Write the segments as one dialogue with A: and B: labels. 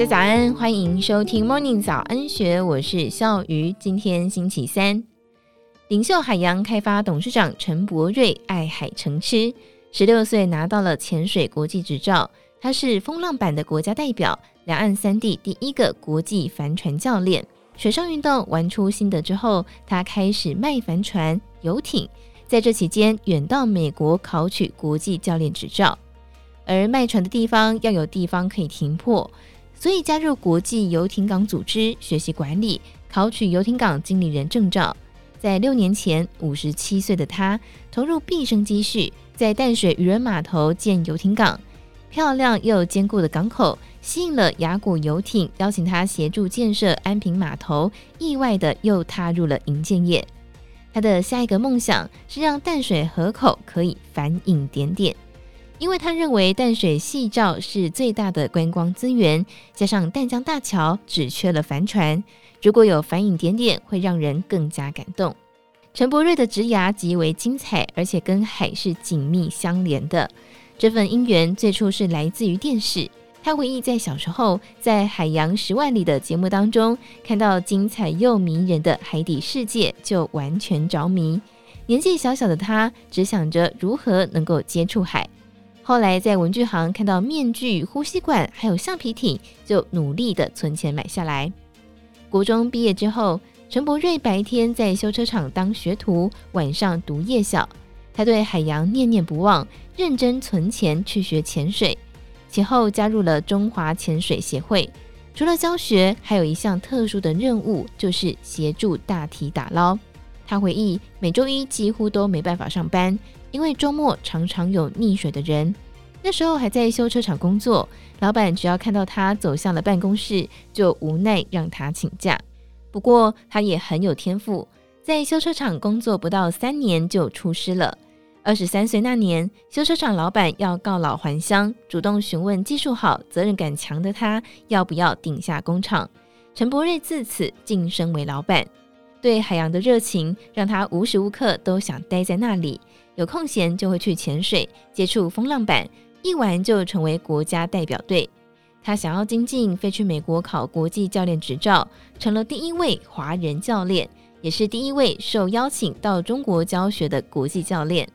A: 大家早安，欢迎收听 Morning 早安学，我是笑鱼。今天星期三，领袖海洋开发董事长陈柏瑞爱海成痴，十六岁拿到了潜水国际执照，他是风浪板的国家代表，两岸三地第一个国际帆船教练。水上运动玩出心得之后，他开始卖帆船、游艇，在这期间远到美国考取国际教练执照，而卖船的地方要有地方可以停泊。所以加入国际游艇港组织学习管理，考取游艇港经理人证照。在六年前，五十七岁的他投入毕生积蓄，在淡水渔人码头建游艇港。漂亮又坚固的港口吸引了雅古游艇，邀请他协助建设安平码头。意外的又踏入了营建业。他的下一个梦想是让淡水河口可以繁影点点。因为他认为淡水夕照是最大的观光资源，加上淡江大桥只缺了帆船，如果有繁影点点，会让人更加感动。陈柏瑞的职涯极为精彩，而且跟海是紧密相连的。这份姻缘最初是来自于电视。他回忆在小时候在《海洋十万里》的节目当中，看到精彩又迷人的海底世界，就完全着迷。年纪小小的他，只想着如何能够接触海。后来在文具行看到面具、呼吸管，还有橡皮艇，就努力的存钱买下来。国中毕业之后，陈柏瑞白天在修车厂当学徒，晚上读夜校。他对海洋念念不忘，认真存钱去学潜水。其后加入了中华潜水协会，除了教学，还有一项特殊的任务，就是协助大体打捞。他回忆，每周一几乎都没办法上班。因为周末常常有溺水的人，那时候还在修车厂工作，老板只要看到他走向了办公室，就无奈让他请假。不过他也很有天赋，在修车厂工作不到三年就出师了。二十三岁那年，修车厂老板要告老还乡，主动询问技术好、责任感强的他要不要顶下工厂。陈柏瑞自此晋升为老板，对海洋的热情让他无时无刻都想待在那里。有空闲就会去潜水，接触风浪板，一玩就成为国家代表队。他想要精进，飞去美国考国际教练执照，成了第一位华人教练，也是第一位受邀请到中国教学的国际教练。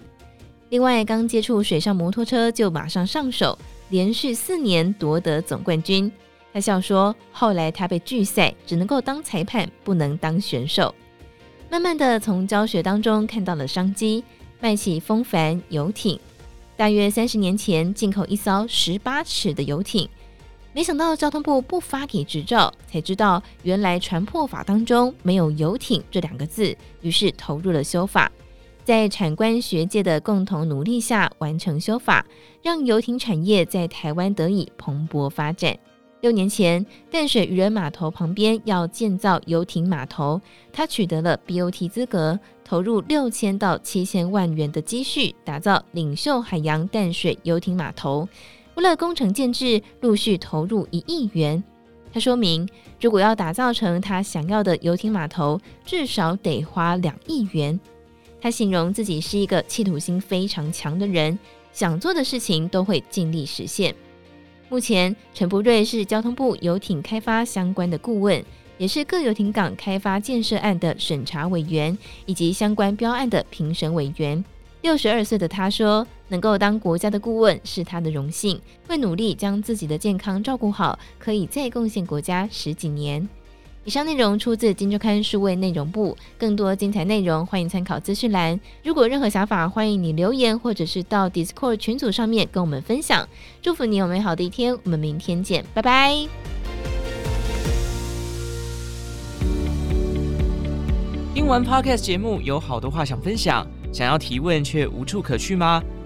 A: 另外，刚接触水上摩托车就马上上手，连续四年夺得总冠军。他笑说：“后来他被拒赛，只能够当裁判，不能当选手。慢慢的从教学当中看到了商机。”卖起风帆游艇，大约三十年前进口一艘十八尺的游艇，没想到交通部不发给执照，才知道原来船破法当中没有游艇这两个字，于是投入了修法，在产官学界的共同努力下完成修法，让游艇产业在台湾得以蓬勃发展。六年前，淡水渔人码头旁边要建造游艇码头，他取得了 BOT 资格，投入六千到七千万元的积蓄，打造领袖海洋淡水游艇码头。为了工程建置，陆续投入一亿元。他说明，如果要打造成他想要的游艇码头，至少得花两亿元。他形容自己是一个企图心非常强的人，想做的事情都会尽力实现。目前，陈不瑞是交通部游艇开发相关的顾问，也是各游艇港开发建设案的审查委员，以及相关标案的评审委员。六十二岁的他说：“能够当国家的顾问是他的荣幸，会努力将自己的健康照顾好，可以再贡献国家十几年。”以上内容出自《金周刊》数位内容部，更多精彩内容欢迎参考资讯栏。如果任何想法，欢迎你留言，或者是到 Discord 群组上面跟我们分享。祝福你有美好的一天，我们明天见，拜拜。
B: 听完 Podcast 节目，有好多话想分享，想要提问却无处可去吗？